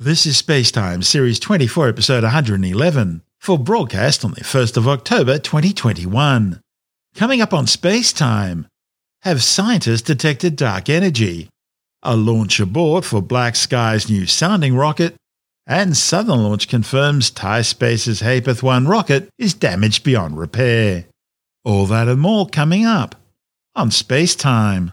This is Spacetime, Series 24, Episode 111, for broadcast on the 1st of October 2021. Coming up on Spacetime, have scientists detected dark energy? A launch abort for Black Sky's new sounding rocket, and Southern Launch confirms Thai Space's Hapith 1 rocket is damaged beyond repair. All that and more coming up on Spacetime.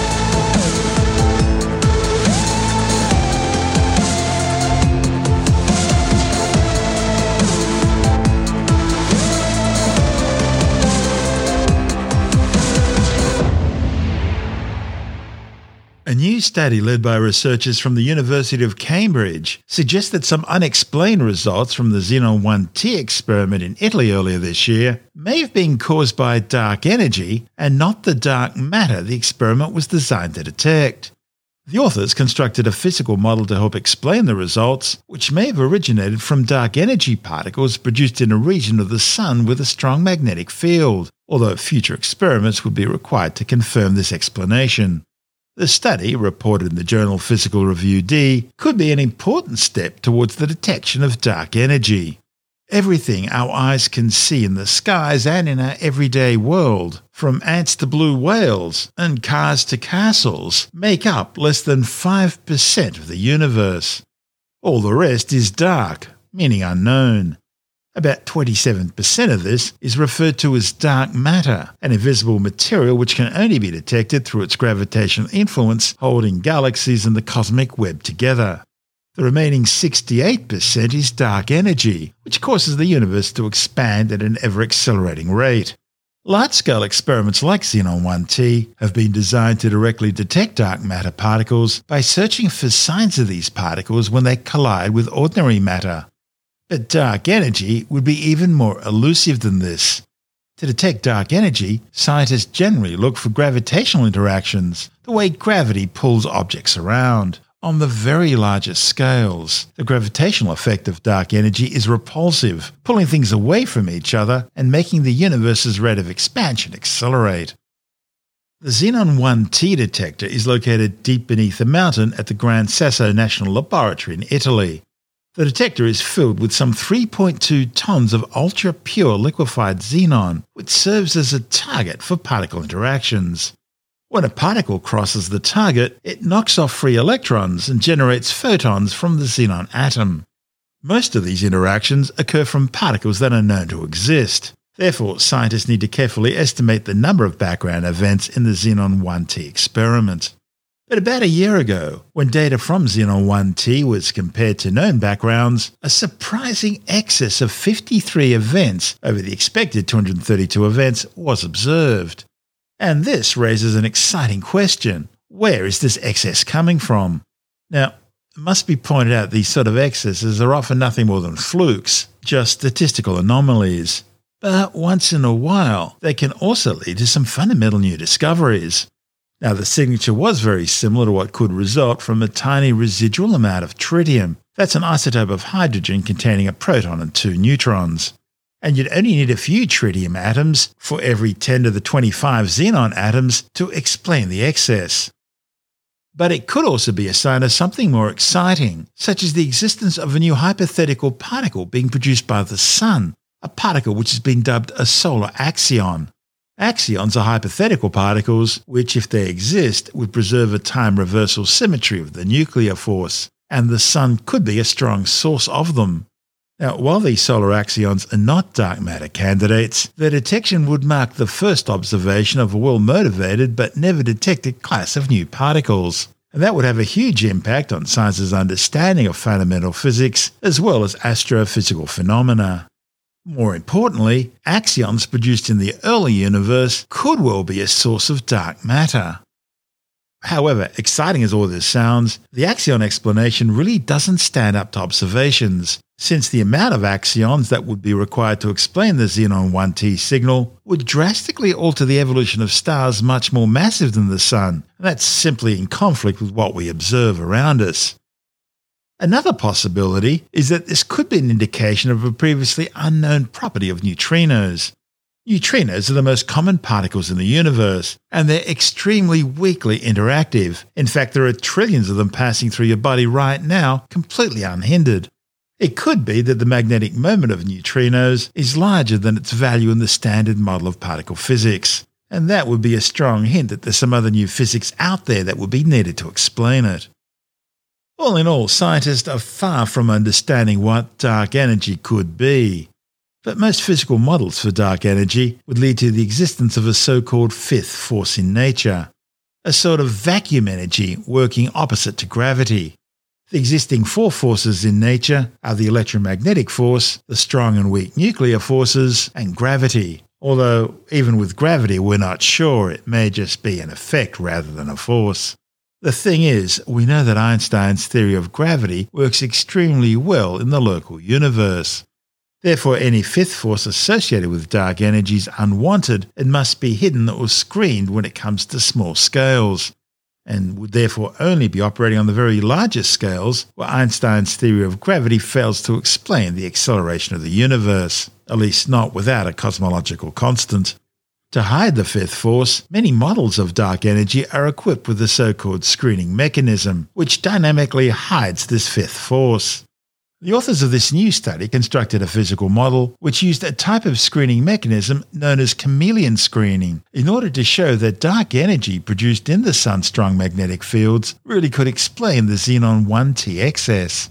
A new study led by researchers from the University of Cambridge suggests that some unexplained results from the Xenon 1T experiment in Italy earlier this year may have been caused by dark energy and not the dark matter the experiment was designed to detect. The authors constructed a physical model to help explain the results, which may have originated from dark energy particles produced in a region of the Sun with a strong magnetic field, although future experiments would be required to confirm this explanation. The study, reported in the journal Physical Review D, could be an important step towards the detection of dark energy. Everything our eyes can see in the skies and in our everyday world, from ants to blue whales and cars to castles, make up less than 5% of the universe. All the rest is dark, meaning unknown. About 27% of this is referred to as dark matter, an invisible material which can only be detected through its gravitational influence holding galaxies and the cosmic web together. The remaining 68% is dark energy, which causes the universe to expand at an ever accelerating rate. Large scale experiments like Xenon 1T have been designed to directly detect dark matter particles by searching for signs of these particles when they collide with ordinary matter. But dark energy would be even more elusive than this. To detect dark energy, scientists generally look for gravitational interactions, the way gravity pulls objects around. On the very largest scales, the gravitational effect of dark energy is repulsive, pulling things away from each other and making the universe's rate of expansion accelerate. The Xenon 1T detector is located deep beneath a mountain at the Gran Sasso National Laboratory in Italy. The detector is filled with some 3.2 tons of ultra pure liquefied xenon, which serves as a target for particle interactions. When a particle crosses the target, it knocks off free electrons and generates photons from the xenon atom. Most of these interactions occur from particles that are known to exist. Therefore, scientists need to carefully estimate the number of background events in the Xenon 1T experiment. But about a year ago, when data from Xenon 1T was compared to known backgrounds, a surprising excess of 53 events over the expected 232 events was observed. And this raises an exciting question. Where is this excess coming from? Now, it must be pointed out these sort of excesses are often nothing more than flukes, just statistical anomalies. But once in a while, they can also lead to some fundamental new discoveries. Now, the signature was very similar to what could result from a tiny residual amount of tritium. That's an isotope of hydrogen containing a proton and two neutrons. And you'd only need a few tritium atoms for every 10 to the 25 xenon atoms to explain the excess. But it could also be a sign of something more exciting, such as the existence of a new hypothetical particle being produced by the Sun, a particle which has been dubbed a solar axion. Axions are hypothetical particles which, if they exist, would preserve a time reversal symmetry of the nuclear force, and the Sun could be a strong source of them. Now, while these solar axions are not dark matter candidates, their detection would mark the first observation of a well motivated but never detected class of new particles. And that would have a huge impact on science's understanding of fundamental physics as well as astrophysical phenomena. More importantly, axions produced in the early universe could well be a source of dark matter. However, exciting as all this sounds, the axion explanation really doesn't stand up to observations, since the amount of axions that would be required to explain the Xenon 1T signal would drastically alter the evolution of stars much more massive than the Sun, and that's simply in conflict with what we observe around us. Another possibility is that this could be an indication of a previously unknown property of neutrinos. Neutrinos are the most common particles in the universe, and they're extremely weakly interactive. In fact, there are trillions of them passing through your body right now, completely unhindered. It could be that the magnetic moment of neutrinos is larger than its value in the standard model of particle physics, and that would be a strong hint that there's some other new physics out there that would be needed to explain it. All in all, scientists are far from understanding what dark energy could be. But most physical models for dark energy would lead to the existence of a so called fifth force in nature, a sort of vacuum energy working opposite to gravity. The existing four forces in nature are the electromagnetic force, the strong and weak nuclear forces, and gravity. Although, even with gravity, we're not sure, it may just be an effect rather than a force. The thing is, we know that Einstein's theory of gravity works extremely well in the local universe. Therefore, any fifth force associated with dark energy is unwanted and must be hidden or screened when it comes to small scales, and would therefore only be operating on the very largest scales where Einstein's theory of gravity fails to explain the acceleration of the universe, at least not without a cosmological constant. To hide the fifth force, many models of dark energy are equipped with the so called screening mechanism, which dynamically hides this fifth force. The authors of this new study constructed a physical model which used a type of screening mechanism known as chameleon screening in order to show that dark energy produced in the sun's strong magnetic fields really could explain the xenon 1T excess.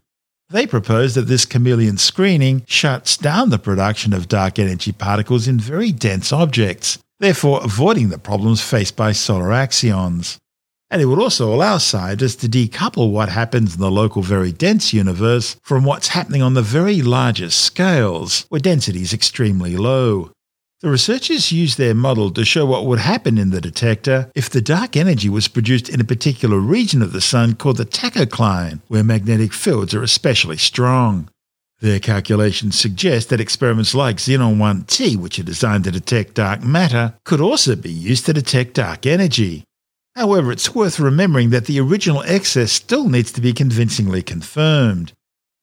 They propose that this chameleon screening shuts down the production of dark energy particles in very dense objects, therefore avoiding the problems faced by solar axions and it would also allow scientists to decouple what happens in the local very dense universe from what's happening on the very largest scales, where density is extremely low. The researchers used their model to show what would happen in the detector if the dark energy was produced in a particular region of the Sun called the tachocline, where magnetic fields are especially strong. Their calculations suggest that experiments like Xenon 1T, which are designed to detect dark matter, could also be used to detect dark energy. However, it's worth remembering that the original excess still needs to be convincingly confirmed.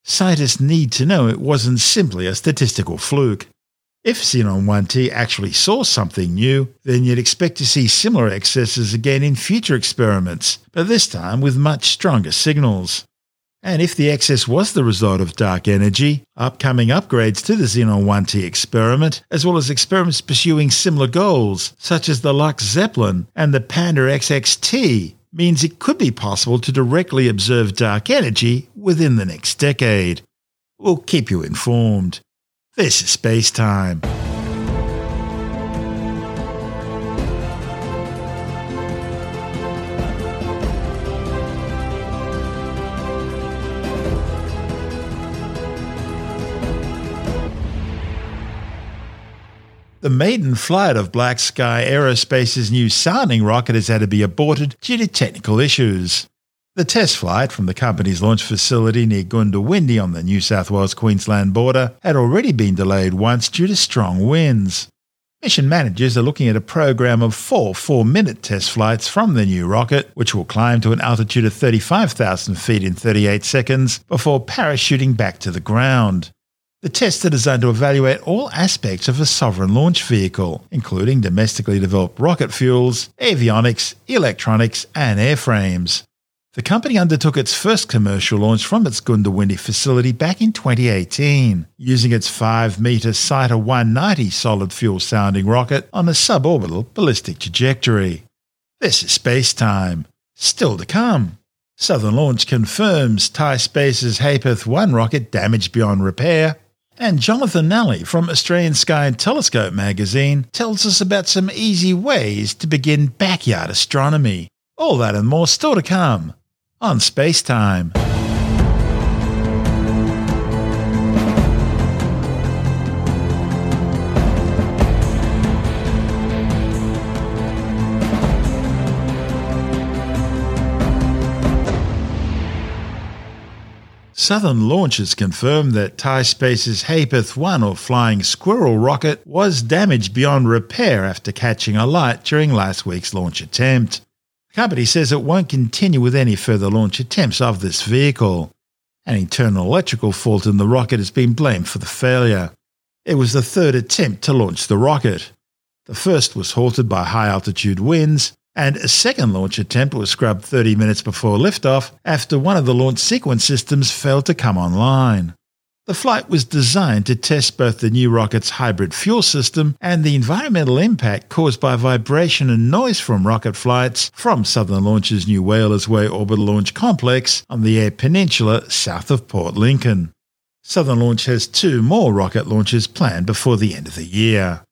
Scientists need to know it wasn't simply a statistical fluke. If Xenon 1T actually saw something new, then you'd expect to see similar excesses again in future experiments, but this time with much stronger signals. And if the excess was the result of dark energy, upcoming upgrades to the Xenon 1T experiment, as well as experiments pursuing similar goals, such as the LUX-ZEPLIN and the PandaX-xT, means it could be possible to directly observe dark energy within the next decade. We'll keep you informed. This is Space Time. The maiden flight of Black Sky Aerospace's new sounding rocket has had to be aborted due to technical issues. The test flight from the company's launch facility near Goondiwindi on the New South Wales Queensland border had already been delayed once due to strong winds. Mission managers are looking at a program of four four minute test flights from the new rocket, which will climb to an altitude of 35,000 feet in 38 seconds before parachuting back to the ground. The tests are designed to evaluate all aspects of a sovereign launch vehicle, including domestically developed rocket fuels, avionics, electronics, and airframes. The company undertook its first commercial launch from its Goondiwindi facility back in 2018, using its 5 metre Saita 190 solid fuel sounding rocket on a suborbital ballistic trajectory. This is space time. Still to come. Southern Launch confirms Thai Space's Hapith 1 rocket damaged beyond repair and Jonathan Nally from Australian Sky and Telescope magazine tells us about some easy ways to begin backyard astronomy. All that and more still to come on Space Time. Southern launches confirmed that Thai Space's Hapith 1 or Flying Squirrel rocket was damaged beyond repair after catching a light during last week's launch attempt. The company says it won't continue with any further launch attempts of this vehicle. An internal electrical fault in the rocket has been blamed for the failure. It was the third attempt to launch the rocket. The first was halted by high altitude winds, and a second launch attempt was scrubbed 30 minutes before liftoff after one of the launch sequence systems failed to come online. The flight was designed to test both the new rocket's hybrid fuel system and the environmental impact caused by vibration and noise from rocket flights from Southern Launch's new Whalers Way Orbital Launch Complex on the Eyre Peninsula south of Port Lincoln. Southern Launch has two more rocket launches planned before the end of the year.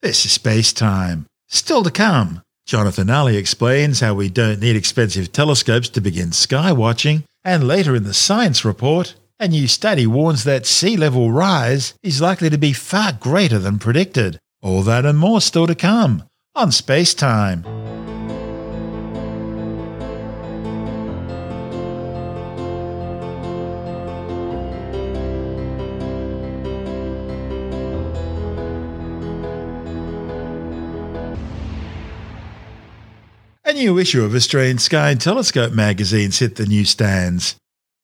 This is Space Time. Still to come, Jonathan Nally explains how we don't need expensive telescopes to begin sky watching, and later in the science report, a new study warns that sea level rise is likely to be far greater than predicted. All that and more still to come on Space Time. New issue of Australian Sky and Telescope magazines hit the newsstands.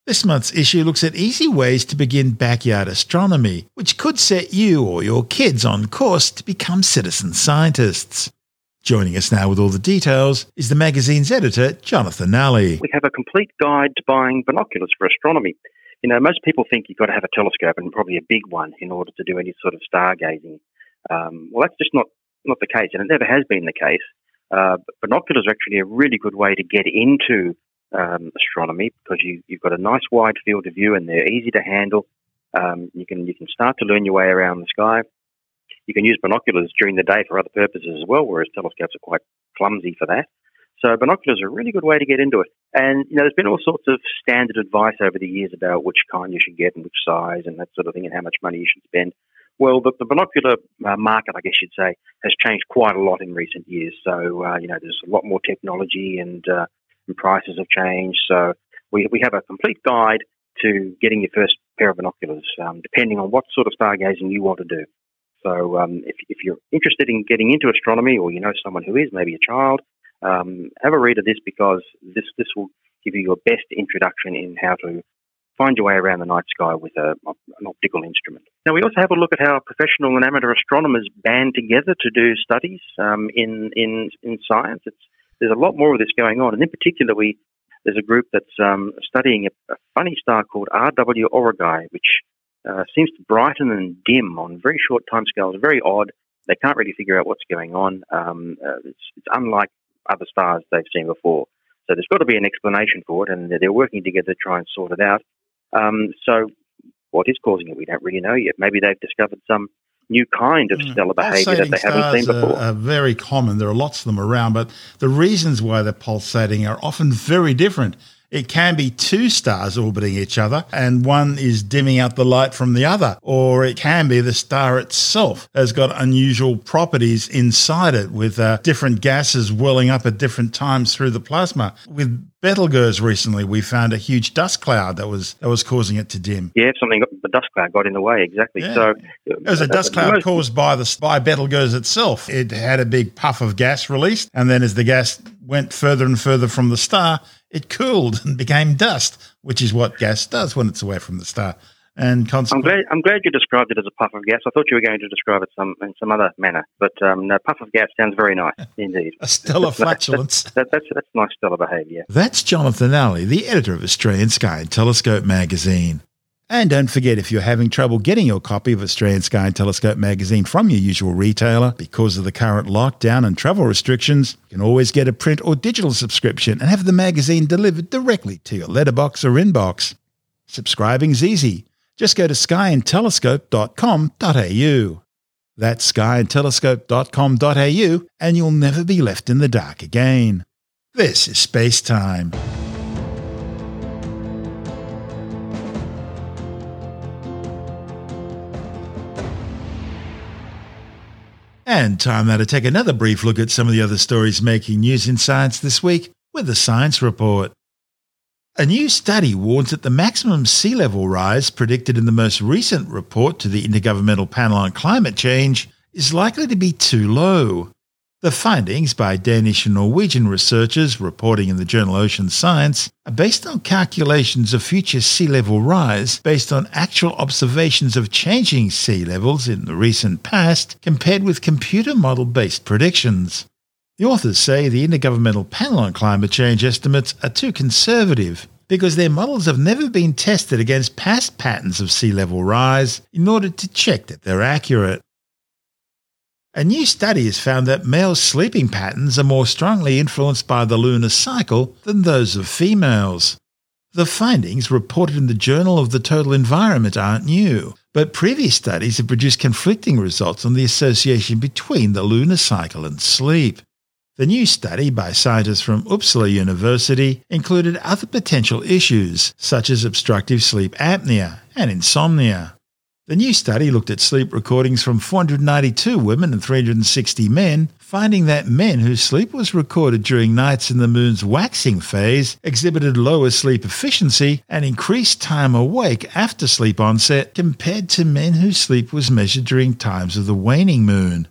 This month's issue looks at easy ways to begin backyard astronomy, which could set you or your kids on course to become citizen scientists. Joining us now with all the details is the magazine's editor, Jonathan Nally. We have a complete guide to buying binoculars for astronomy. You know, most people think you've got to have a telescope and probably a big one in order to do any sort of stargazing. Um, well, that's just not, not the case, and it never has been the case. Uh, binoculars are actually a really good way to get into um, astronomy because you, you've got a nice wide field of view and they're easy to handle. Um, you can you can start to learn your way around the sky. You can use binoculars during the day for other purposes as well, whereas telescopes are quite clumsy for that. So binoculars are a really good way to get into it. And you know, there's been all sorts of standard advice over the years about which kind you should get and which size and that sort of thing, and how much money you should spend. Well, the, the binocular uh, market, I guess you'd say, has changed quite a lot in recent years. So uh, you know, there's a lot more technology and uh, and prices have changed. So we, we have a complete guide to getting your first pair of binoculars, um, depending on what sort of stargazing you want to do. So um, if, if you're interested in getting into astronomy or you know someone who is, maybe a child, um, have a read of this because this, this will give you your best introduction in how to find your way around the night sky with a, an optical instrument. Now, we also have a look at how professional and amateur astronomers band together to do studies um, in, in, in science. It's there's a lot more of this going on. And in particular, we there's a group that's um, studying a, a, funny star called RW Aurigae, which uh, seems to brighten and dim on very short timescales. Very odd. They can't really figure out what's going on. Um, uh, it's, it's, unlike other stars they've seen before. So there's got to be an explanation for it, and they're working together to try and sort it out. Um, so what is causing it? We don't really know yet. Maybe they've discovered some new kind of mm. stellar behaviour that they haven't seen before. Are, are very common. There are lots of them around, but the reasons why they're pulsating are often very different. It can be two stars orbiting each other and one is dimming out the light from the other. Or it can be the star itself has got unusual properties inside it with uh, different gases welling up at different times through the plasma. With Betelgeuse recently, we found a huge dust cloud that was that was causing it to dim. Yeah, something the dust cloud got in the way exactly. Yeah. So it was a uh, dust cloud most, caused by the by Betelgeuse itself. It had a big puff of gas released, and then as the gas went further and further from the star, it cooled and became dust, which is what gas does when it's away from the star. And I'm glad I'm glad you described it as a puff of gas. I thought you were going to describe it some in some other manner, but um, no, puff of gas sounds very nice indeed. a stellar flatulence. that, that's that's nice stellar behaviour. That's Jonathan Nally, the editor of Australian Sky and Telescope magazine. And don't forget, if you're having trouble getting your copy of Australian Sky and Telescope magazine from your usual retailer because of the current lockdown and travel restrictions, you can always get a print or digital subscription and have the magazine delivered directly to your letterbox or inbox. Subscribing's easy. Just go to skyandtelescope.com.au. That's skyandtelescope.com.au, and you'll never be left in the dark again. This is Space Time. And time now to take another brief look at some of the other stories making news in science this week with the Science Report. A new study warns that the maximum sea level rise predicted in the most recent report to the Intergovernmental Panel on Climate Change is likely to be too low. The findings by Danish and Norwegian researchers reporting in the journal Ocean Science are based on calculations of future sea level rise based on actual observations of changing sea levels in the recent past compared with computer model based predictions. The authors say the Intergovernmental Panel on Climate Change estimates are too conservative because their models have never been tested against past patterns of sea level rise in order to check that they're accurate. A new study has found that male sleeping patterns are more strongly influenced by the lunar cycle than those of females. The findings reported in the Journal of the Total Environment aren't new, but previous studies have produced conflicting results on the association between the lunar cycle and sleep. The new study by scientists from Uppsala University included other potential issues, such as obstructive sleep apnea and insomnia. The new study looked at sleep recordings from 492 women and 360 men, finding that men whose sleep was recorded during nights in the moon's waxing phase exhibited lower sleep efficiency and increased time awake after sleep onset compared to men whose sleep was measured during times of the waning moon.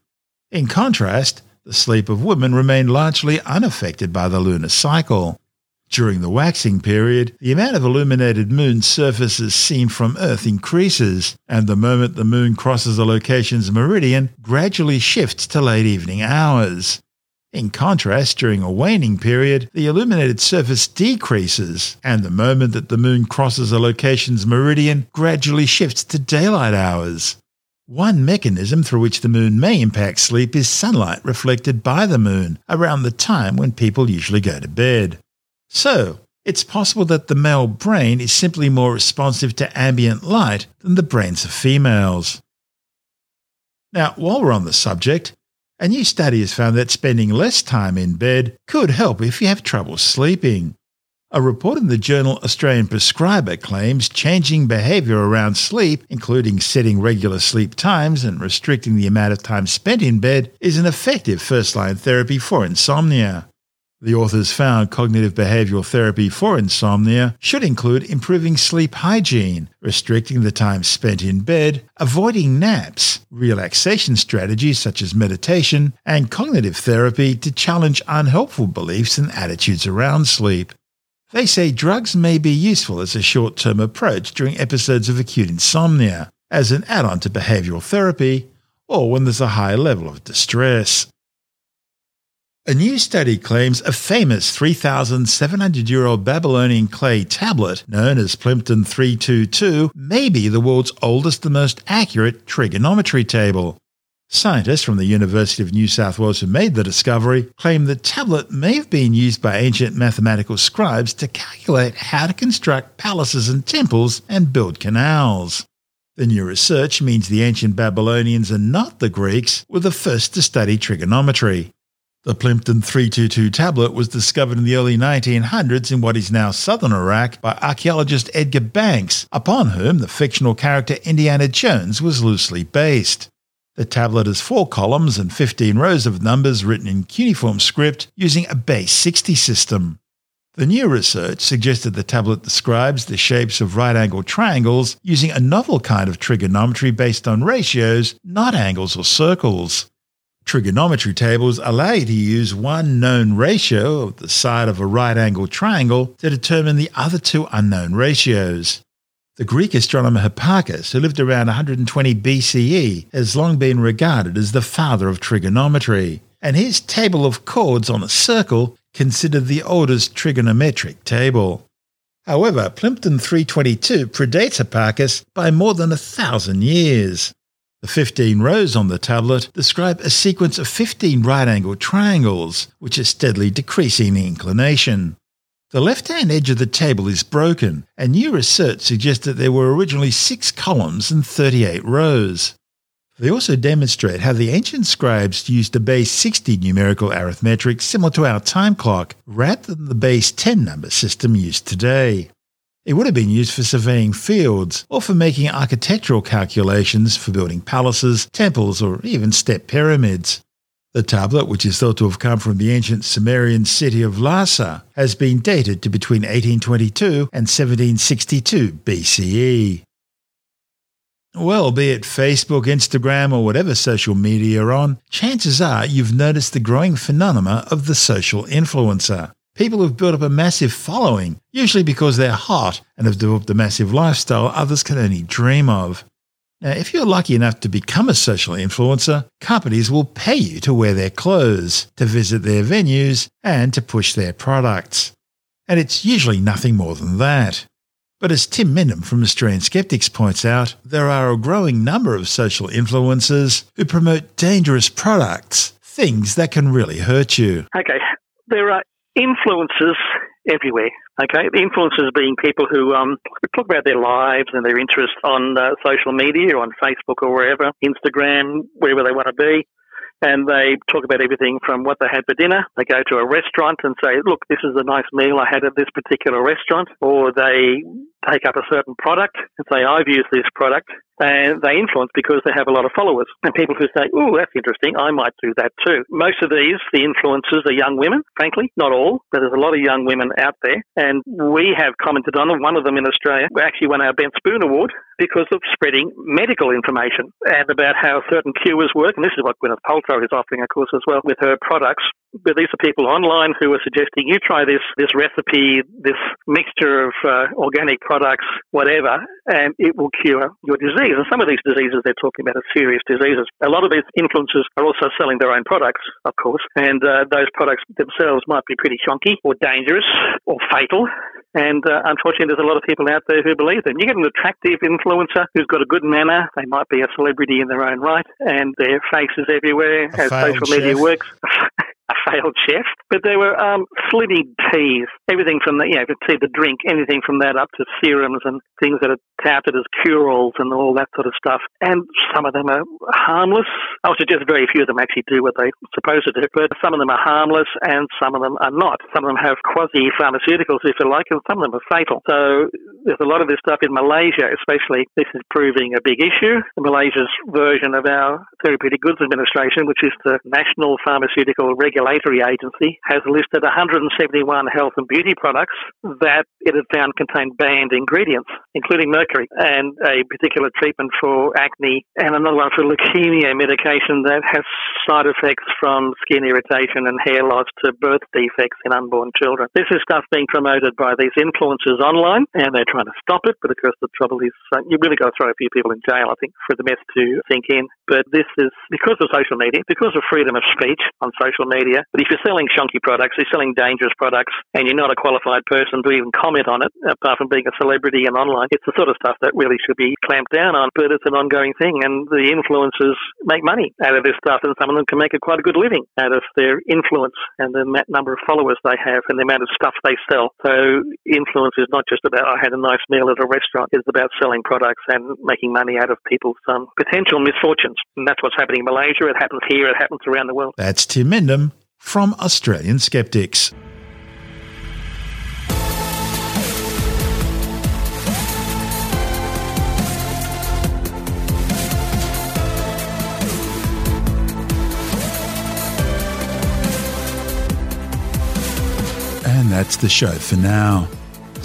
In contrast, the sleep of women remained largely unaffected by the lunar cycle. During the waxing period, the amount of illuminated moon surfaces seen from Earth increases, and the moment the moon crosses a location's meridian, gradually shifts to late evening hours. In contrast, during a waning period, the illuminated surface decreases, and the moment that the moon crosses a location's meridian, gradually shifts to daylight hours. One mechanism through which the moon may impact sleep is sunlight reflected by the moon around the time when people usually go to bed. So, it's possible that the male brain is simply more responsive to ambient light than the brains of females. Now, while we're on the subject, a new study has found that spending less time in bed could help if you have trouble sleeping. A report in the journal Australian Prescriber claims changing behaviour around sleep, including setting regular sleep times and restricting the amount of time spent in bed, is an effective first line therapy for insomnia. The authors found cognitive behavioral therapy for insomnia should include improving sleep hygiene, restricting the time spent in bed, avoiding naps, relaxation strategies such as meditation, and cognitive therapy to challenge unhelpful beliefs and attitudes around sleep. They say drugs may be useful as a short term approach during episodes of acute insomnia, as an add on to behavioral therapy, or when there's a high level of distress. A new study claims a famous 3,700 year old Babylonian clay tablet known as Plimpton 322 may be the world's oldest and most accurate trigonometry table. Scientists from the University of New South Wales who made the discovery claim the tablet may have been used by ancient mathematical scribes to calculate how to construct palaces and temples and build canals. The new research means the ancient Babylonians and not the Greeks were the first to study trigonometry. The Plimpton 322 tablet was discovered in the early 1900s in what is now southern Iraq by archaeologist Edgar Banks, upon whom the fictional character Indiana Jones was loosely based. The tablet has four columns and 15 rows of numbers written in cuneiform script using a base 60 system. The new research suggested the tablet describes the shapes of right angled triangles using a novel kind of trigonometry based on ratios, not angles or circles. Trigonometry tables allow you to use one known ratio of the side of a right angled triangle to determine the other two unknown ratios. The Greek astronomer Hipparchus, who lived around 120 BCE, has long been regarded as the father of trigonometry, and his table of chords on a circle considered the oldest trigonometric table. However, Plimpton 322 predates Hipparchus by more than a thousand years. The 15 rows on the tablet describe a sequence of 15 right angled triangles, which are steadily decreasing in inclination. The left hand edge of the table is broken, and new research suggests that there were originally six columns and 38 rows. They also demonstrate how the ancient scribes used a base 60 numerical arithmetic similar to our time clock, rather than the base 10 number system used today. It would have been used for surveying fields or for making architectural calculations for building palaces, temples, or even step pyramids. The tablet, which is thought to have come from the ancient Sumerian city of Larsa, has been dated to between 1822 and 1762 BCE. Well, be it Facebook, Instagram, or whatever social media you're on, chances are you've noticed the growing phenomena of the social influencer. People who've built up a massive following, usually because they're hot and have developed a massive lifestyle others can only dream of. Now, if you're lucky enough to become a social influencer, companies will pay you to wear their clothes, to visit their venues, and to push their products. And it's usually nothing more than that. But as Tim Mendham from Australian Skeptics points out, there are a growing number of social influencers who promote dangerous products, things that can really hurt you. Okay, there are influencers everywhere. Okay, the influencers being people who um, talk about their lives and their interests on uh, social media, on Facebook or wherever, Instagram, wherever they want to be and they talk about everything from what they had for dinner. They go to a restaurant and say, look, this is a nice meal I had at this particular restaurant. Or they take up a certain product and say, I've used this product. And they influence because they have a lot of followers. And people who say, oh, that's interesting, I might do that too. Most of these, the influencers are young women, frankly, not all, but there's a lot of young women out there. And we have commented on them, one of them in Australia, we actually won our Bent Spoon Award because of spreading medical information and about how certain cures work. And this is what Gwyneth Paltrow is offering, of course, as well with her products but these are people online who are suggesting you try this this recipe, this mixture of uh, organic products, whatever, and it will cure your disease. And some of these diseases they're talking about are serious diseases. A lot of these influencers are also selling their own products, of course, and uh, those products themselves might be pretty chunky or dangerous or fatal. And uh, unfortunately, there's a lot of people out there who believe them. You get an attractive influencer who's got a good manner. They might be a celebrity in their own right, and their face is everywhere A as social media chef. works. a failed chef, but there were um, teas, everything from the, you know, the tea, the drink, anything from that up to serums and things that are touted as cure-alls and all that sort of stuff. And some of them are harmless. I would suggest very few of them actually do what they're supposed to do, but some of them are harmless and some of them are not. Some of them have quasi-pharmaceuticals, if you like, and some of them are fatal. So there's a lot of this stuff in Malaysia, especially. This is proving a big issue. Malaysia's version of our Therapeutic Goods Administration, which is the National Pharmaceutical Regulatory Agency, has listed 171 health and beauty products that it had found contained banned ingredients, including mercury, and a particular treatment for acne, and another one for leukemia medication that has side effects from skin irritation and hair loss to birth defects in unborn children. This is stuff being promoted by these influencers online, and they're trying to stop it, but of course the trouble is uh, you really got to throw a few people in jail, I think, for the mess to sink in. But this is because of social media, because of freedom of speech on social media. But if you're selling shonky products, you're selling dangerous products, and you're not a qualified person to even comment on it, apart from being a celebrity and online, it's the sort of stuff that really should be clamped down on. But it's an ongoing thing, and the influencers make money out of this stuff, and some of them can make a quite a good living out of their influence and the number of followers they have and the amount of stuff they sell. So influence is not just about I had a nice meal at a restaurant. It's about selling products and making money out of people's um, potential misfortunes. And that's what's happening in Malaysia. It happens here. It happens around the world. That's Tim Mendham from Australian Skeptics. And that's the show for now.